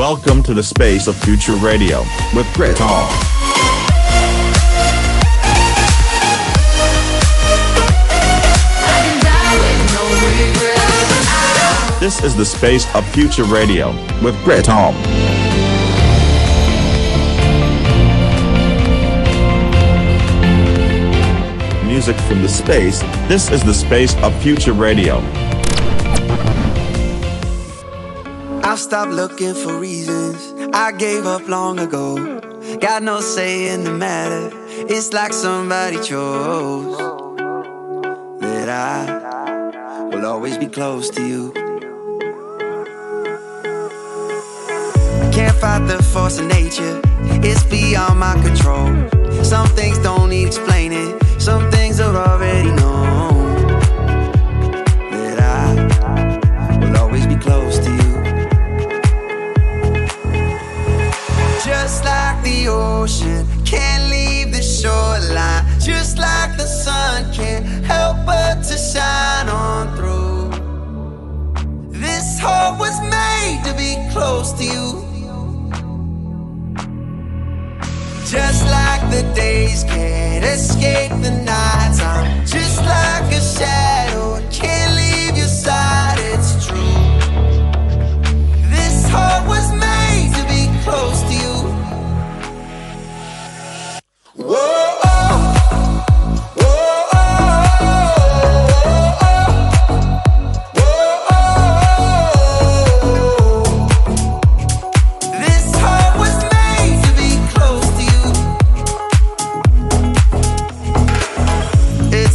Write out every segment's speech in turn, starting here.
Welcome to the space of future radio with Grit Hall. This is the space of future radio with Grit Hall. Music from the space. This is the space of future radio. Stopped looking for reasons. I gave up long ago. Got no say in the matter. It's like somebody chose that I will always be close to you. Can't fight the force of nature. It's beyond my control. Some things don't need explaining. Some things are already like the sun can't help but to shine on through. This heart was made to be close to you. Just like the days can't escape the nights. I'm just like a shadow,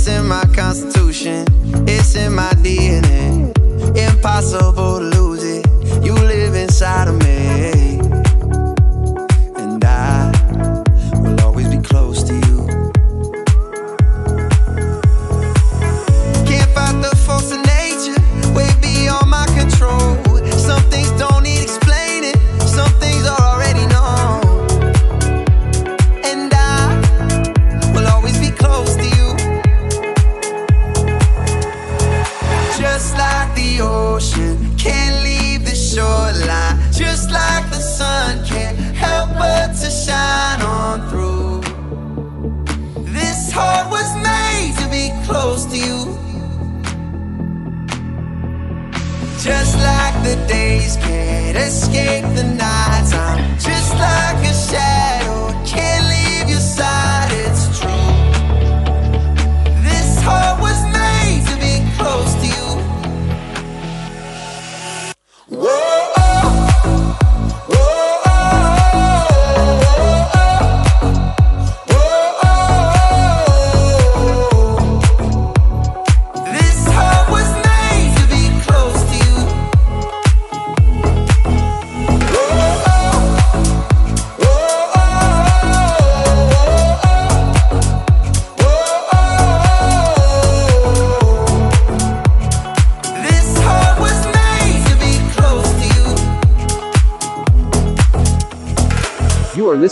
It's in my constitution, it's in my DNA. Impossible to lose it. You live inside of me.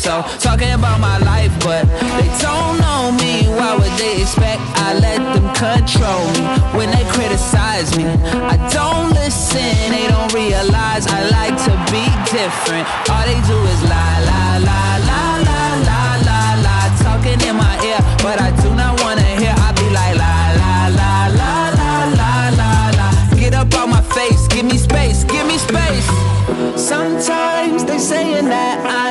so Talking about my life, but they don't know me Why would they expect I let them control me When they criticize me, I don't listen They don't realize I like to be different All they do is lie, lie, lie, lie, lie, lie, lie, lie Talking in my ear, but I do not wanna hear I be like lie, lie, lie, lie, lie, lie, lie, lie Get up on my face, give me space, give me space Sometimes they saying that I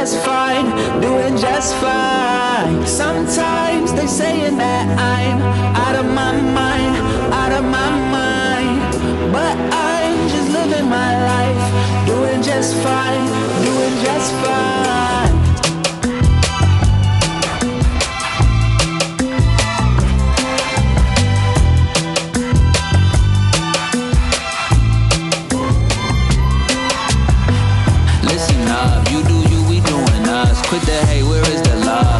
just fine, doing just fine. Sometimes they saying that I'm out of my mind, out of my mind. But I'm just living my life, doing just fine, doing just fine. the hate, where is the love?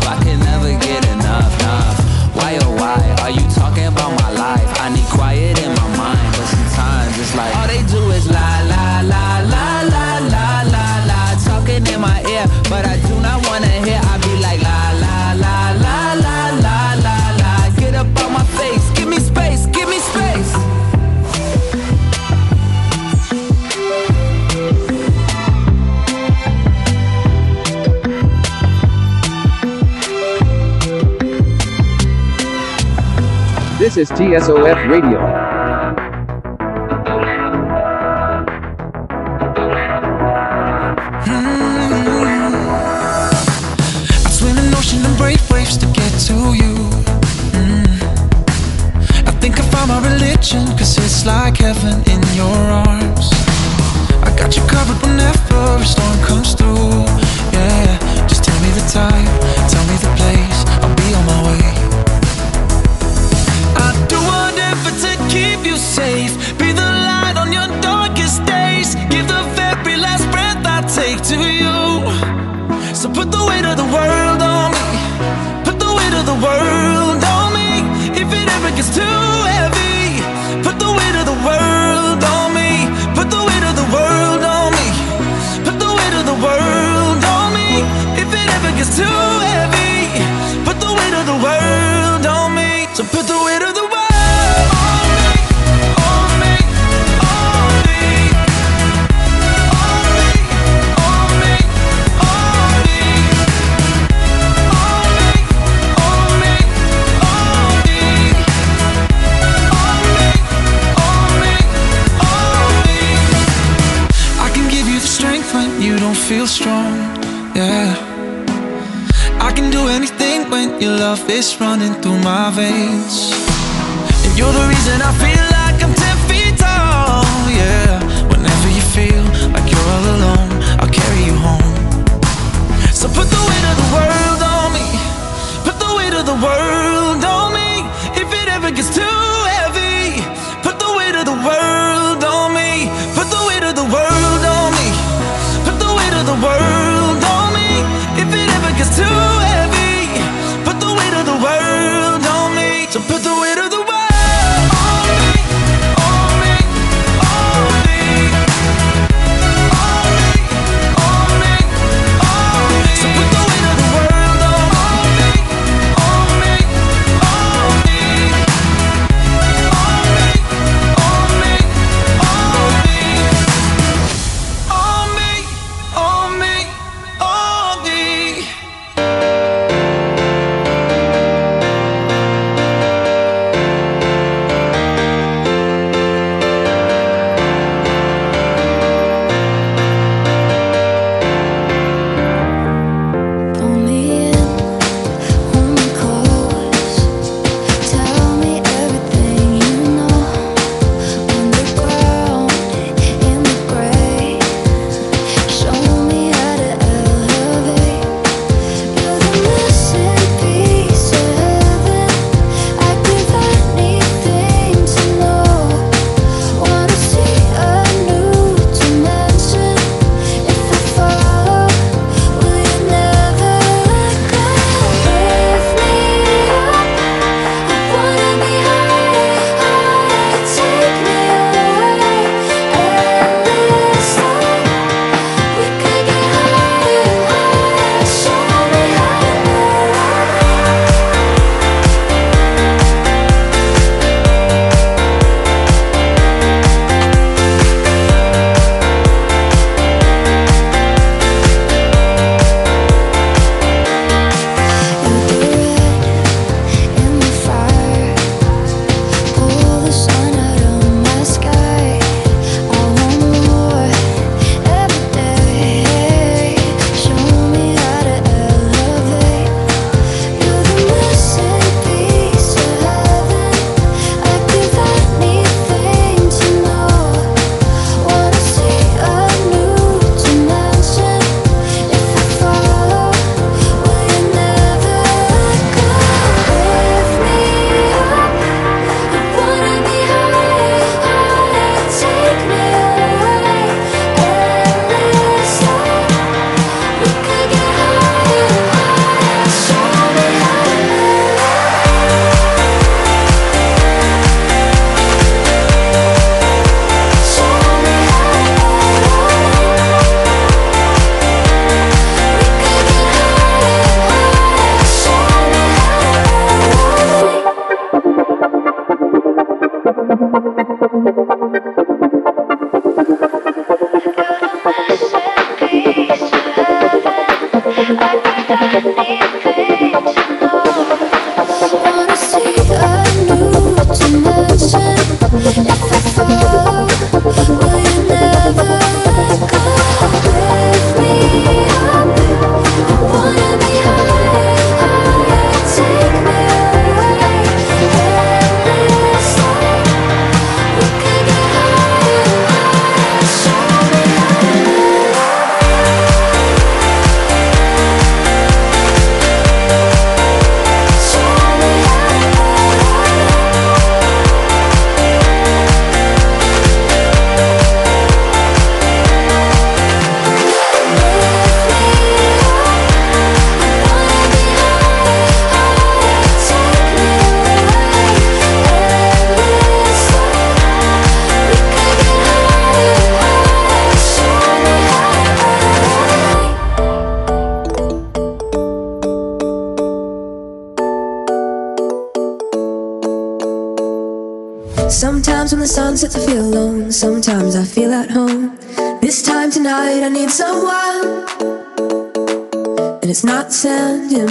This is TSOF Radio.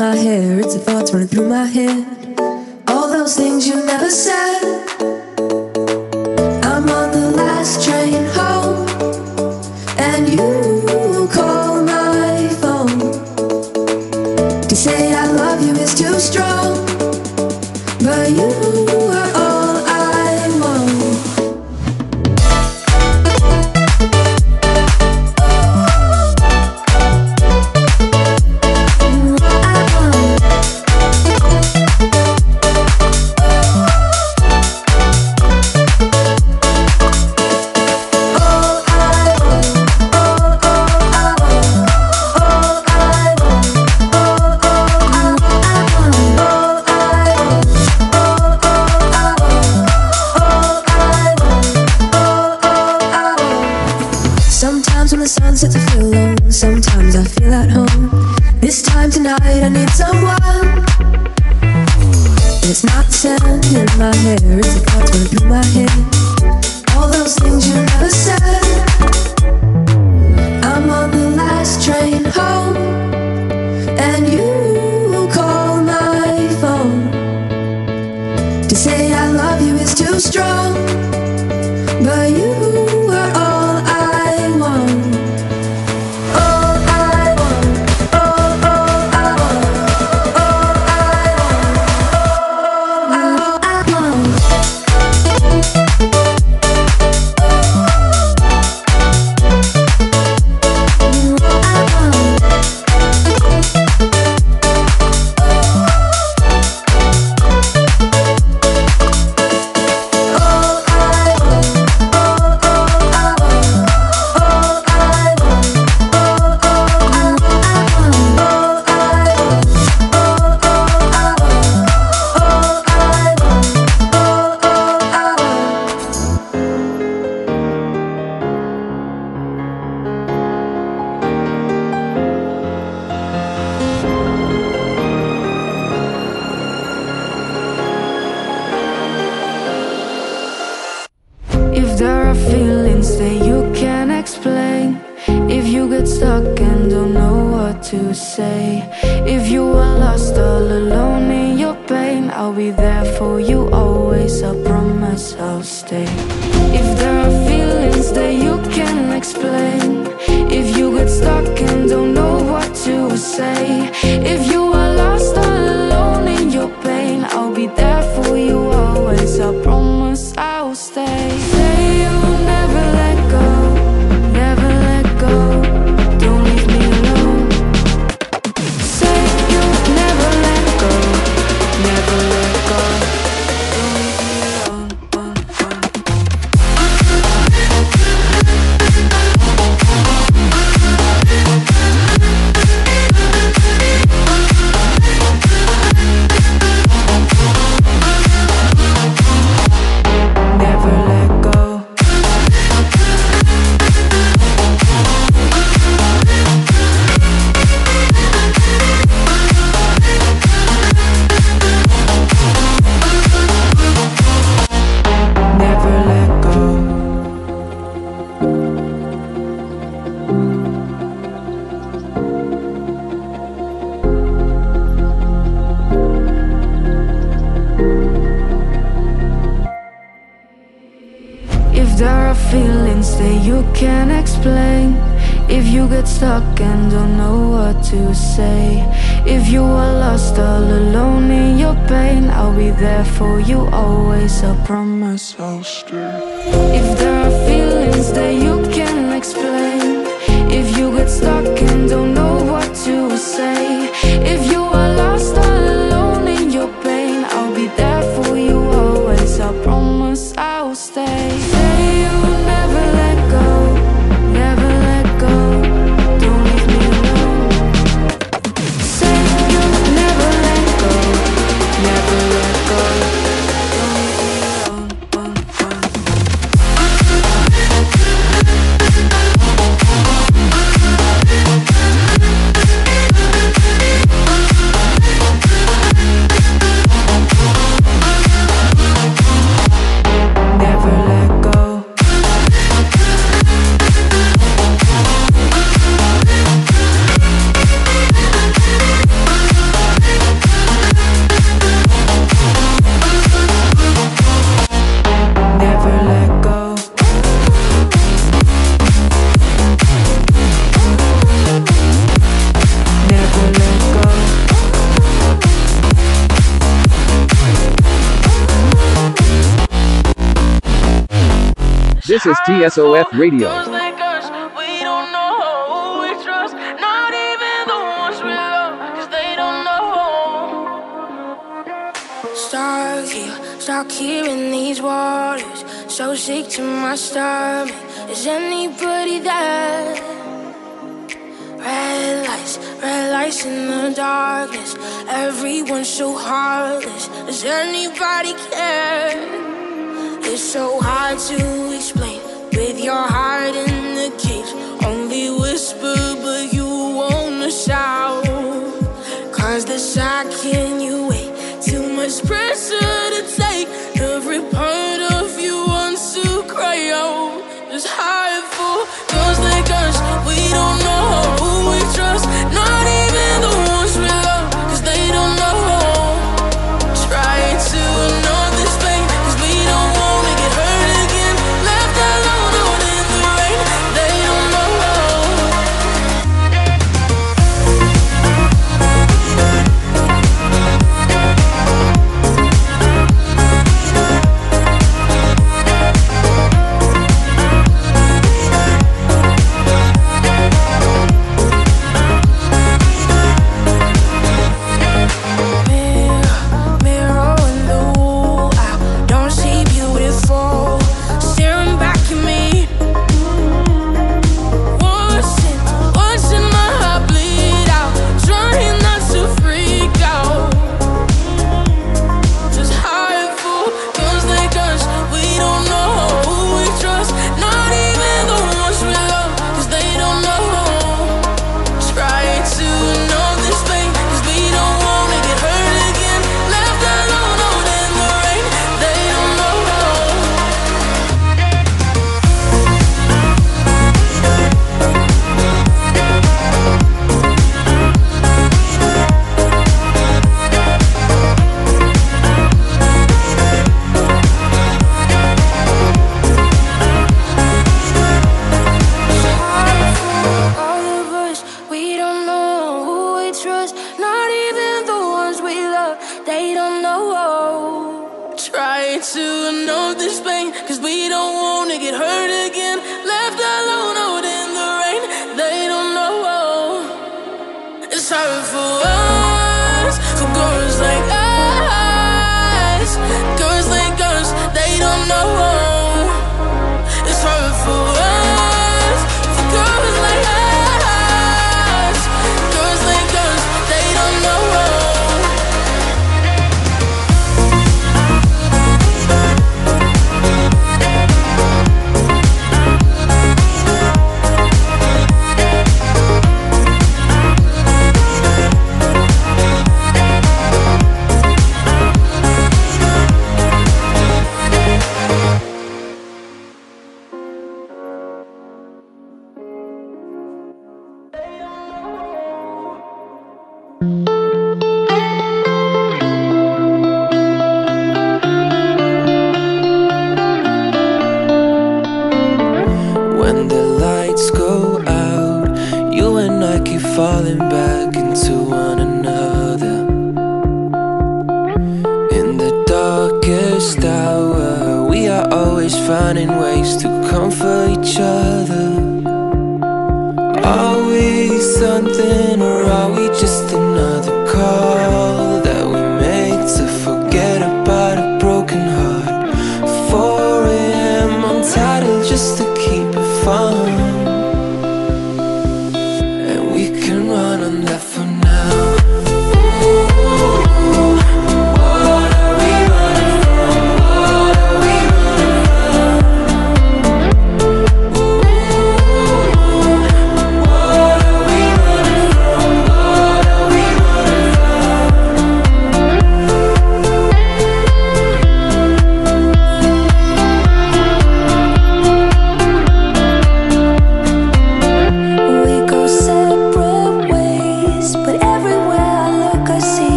My hair, someone. There's not sand in my hair It's a cotton through my head. All those things you never said. I'm on the last train home. This is TSOF Radio. Stuck here, stuck here in these waters. So sick to my stomach. Is anybody there? Red lights, red lights in the darkness. Everyone's so heartless. Does anybody care? so hard to explain. With your heart in the cage, only whisper, but you wanna shout. Cause the shock can you wait, too much pressure to take every part of.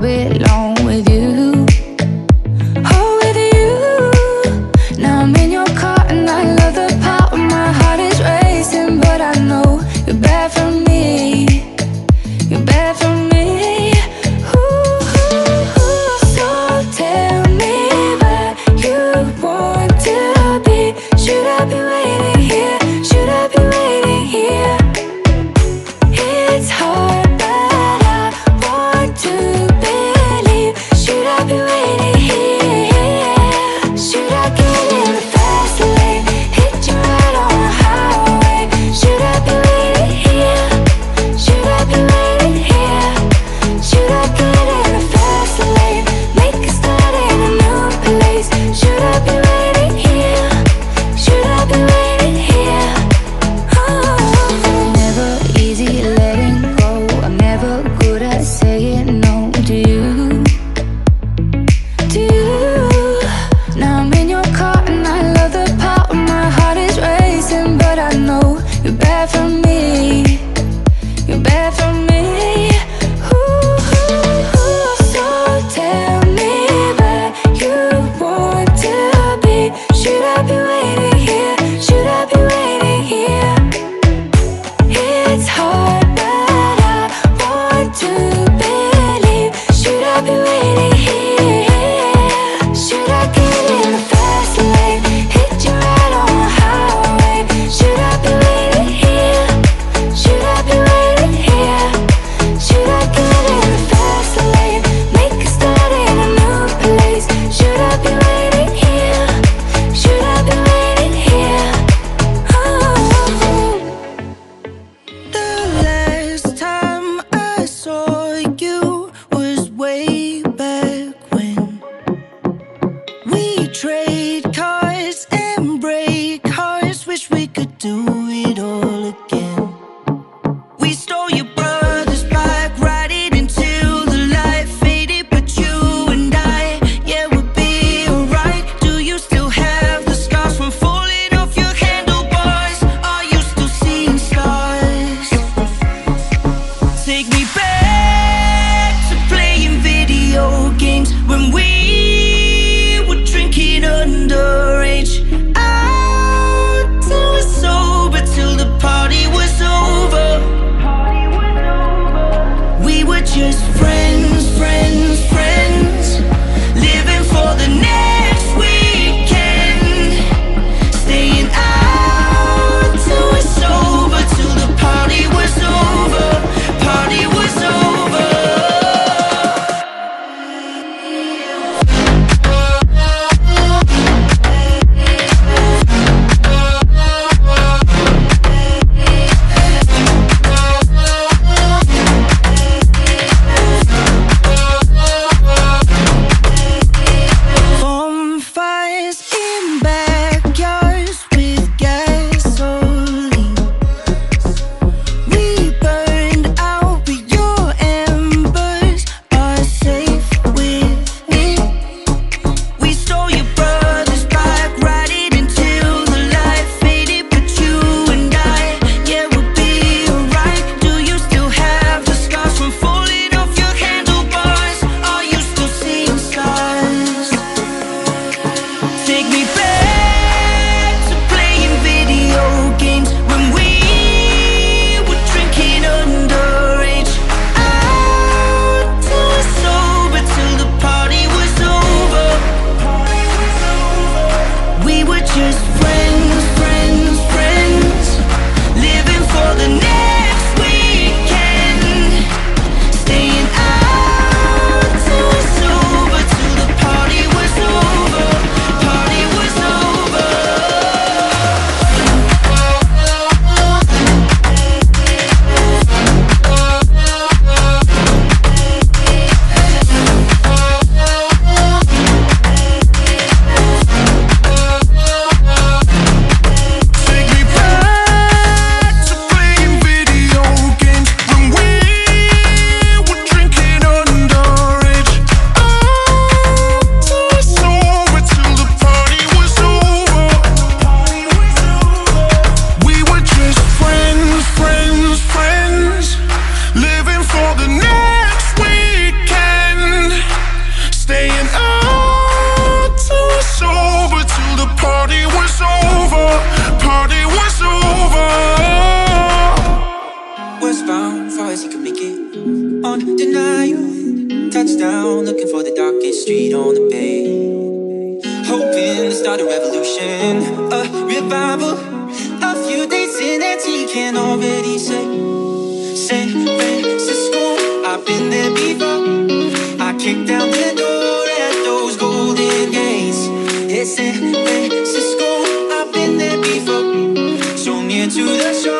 Like to the shore,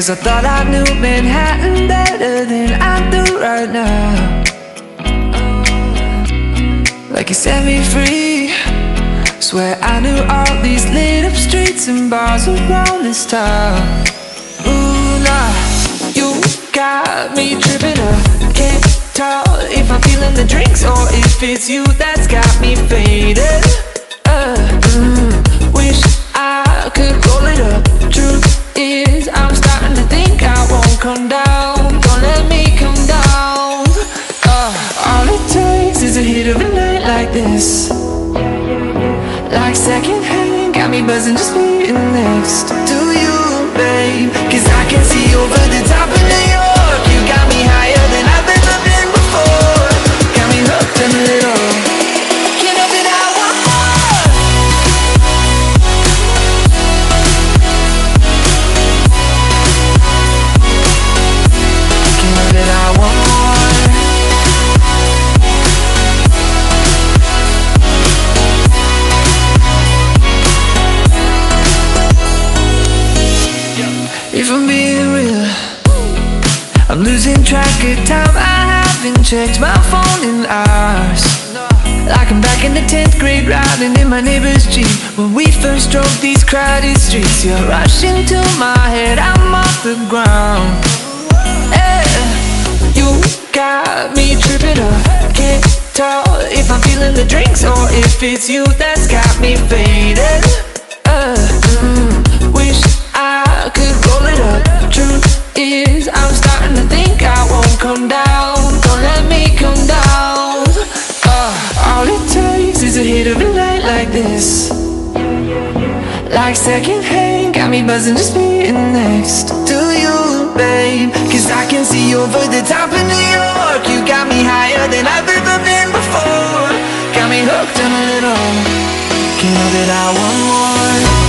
Cause I thought I knew Manhattan better than I do right now. Like you set me free. Swear I knew all these lit up streets and bars around this town. Ooh, nah, you got me tripping up. Can't tell if I'm feeling the drinks or if it's you that's got me faded. Uh, buzzing just being next to you, babe. Cause I can see over the checked my phone in hours. Like I'm back in the 10th grade, riding in my neighbor's Jeep. When we first drove these crowded streets, you're rushing to my head, I'm off the ground. Yeah, you got me tripping up. Can't tell if I'm feeling the drinks or if it's you that's got me faded. Like secondhand, got me buzzing just being next to you, babe. Cause I can see over the top of New York. You got me higher than I've ever been before. Got me hooked on a little. Can't it, I want more.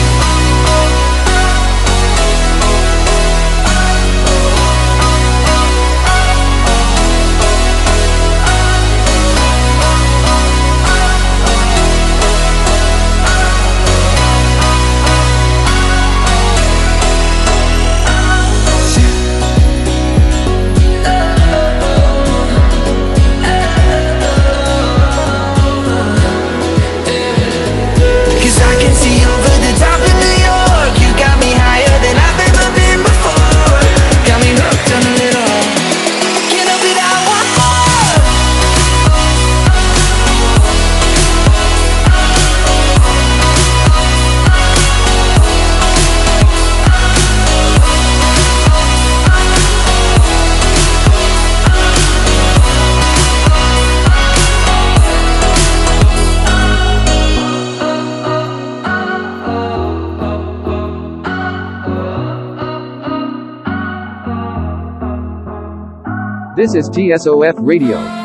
This is TSOF Radio.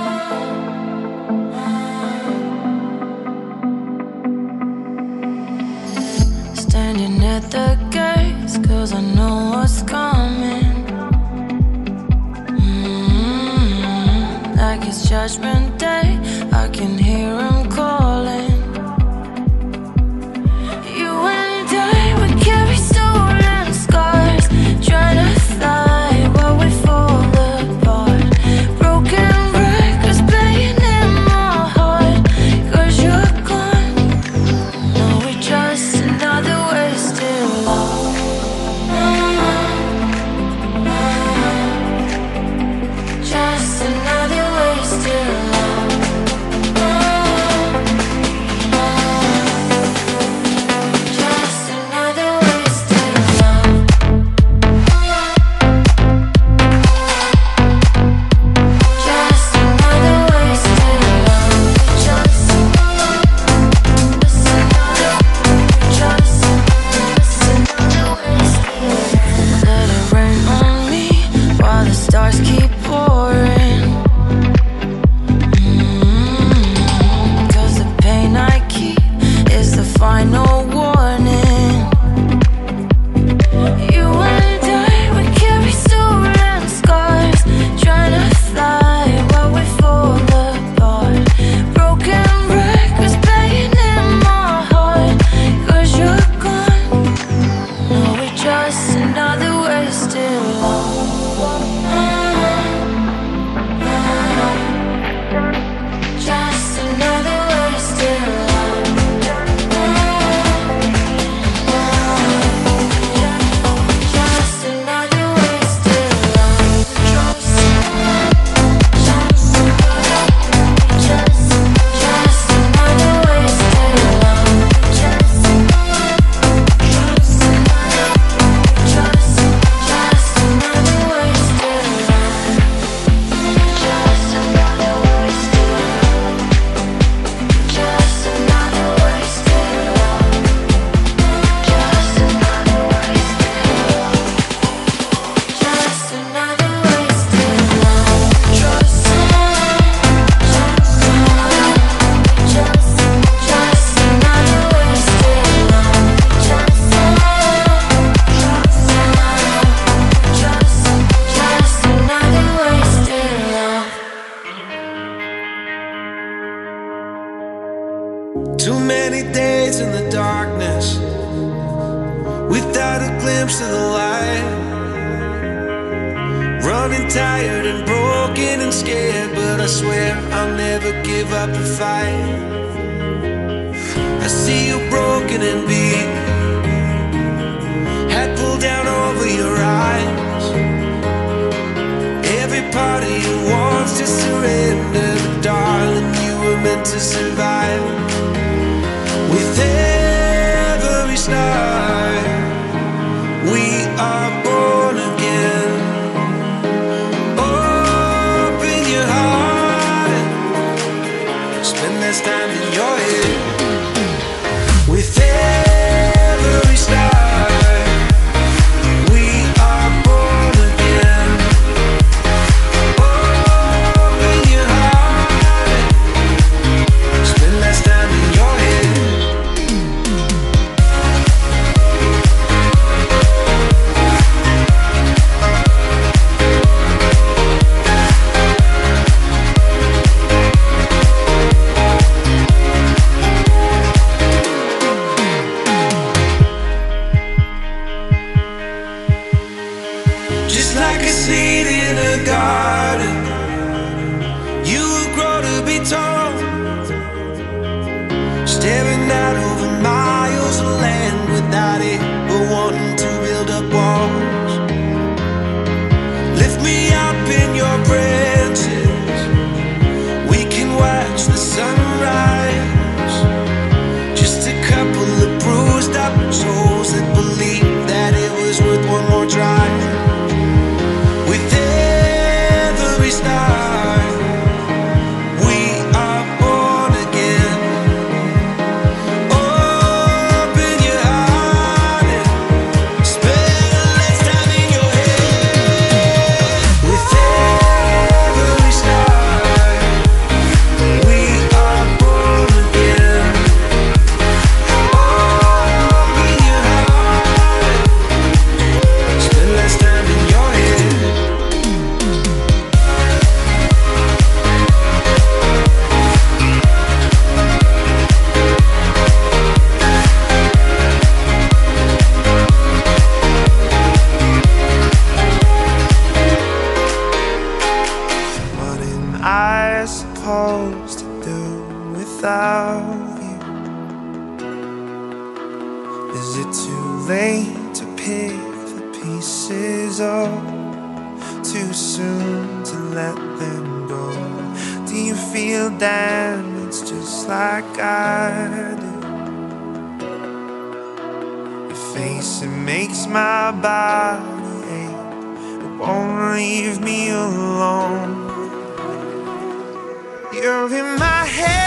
You're in my head,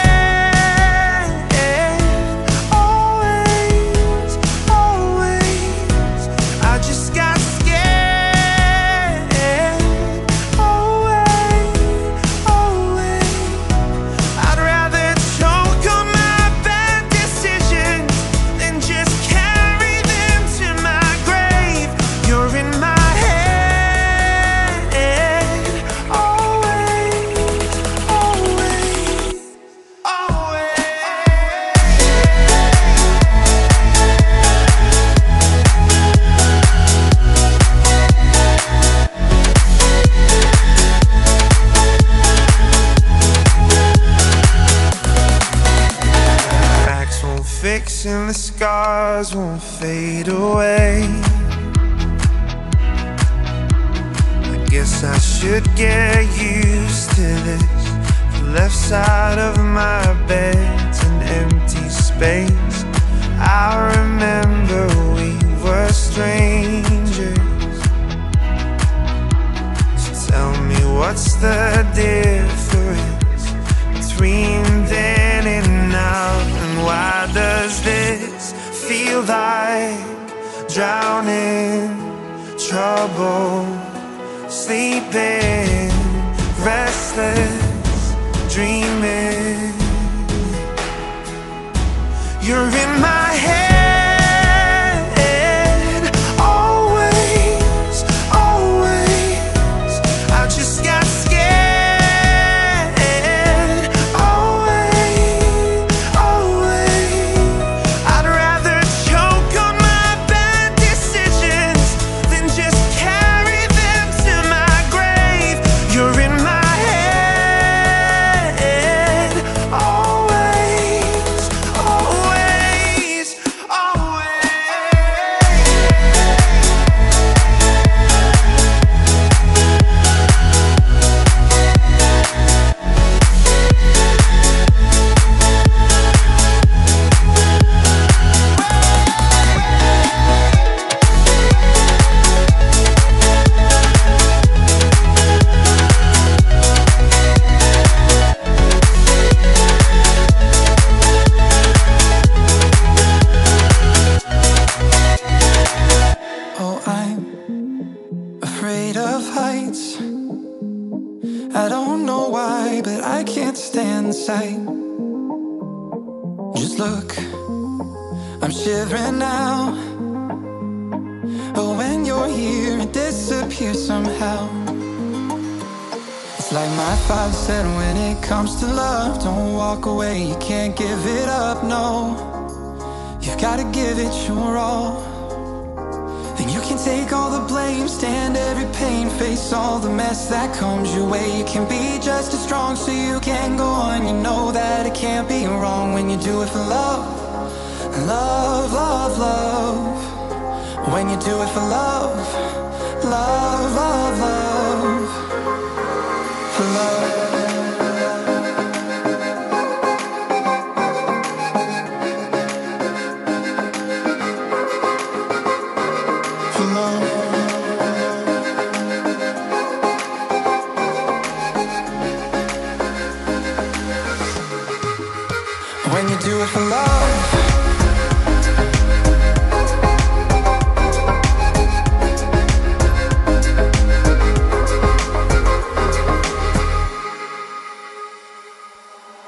fade When you do it for love.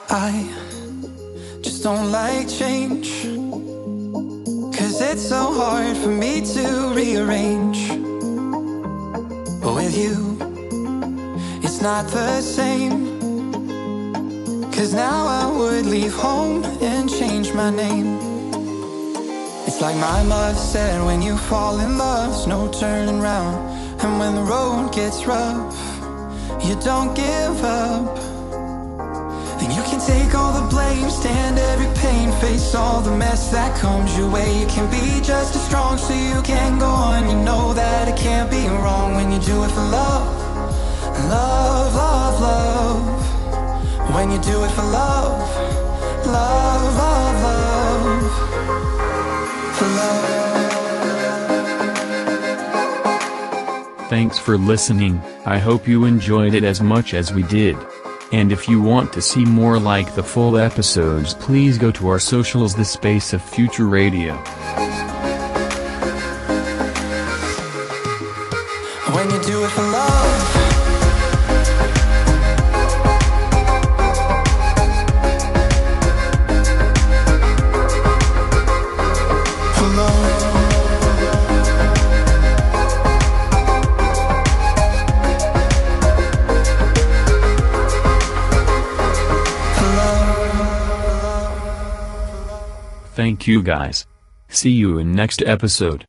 I just don't like change. Cause it's so hard for me to rearrange. But with you, it's not the same. Cause now I would leave home and change my name. It's like my mother said when you fall in love, there's no turning round. And when the road gets rough, you don't give up. And you can take all the blame, stand every pain, face all the mess that comes your way. You can be just as strong so you can go on. You know that it can't be wrong when you do it for love. Love, love, love. When you do it for love. Love, love, love. For love. Thanks for listening, I hope you enjoyed it as much as we did. And if you want to see more like the full episodes please go to our socials the space of future radio. Thank you guys. See you in next episode.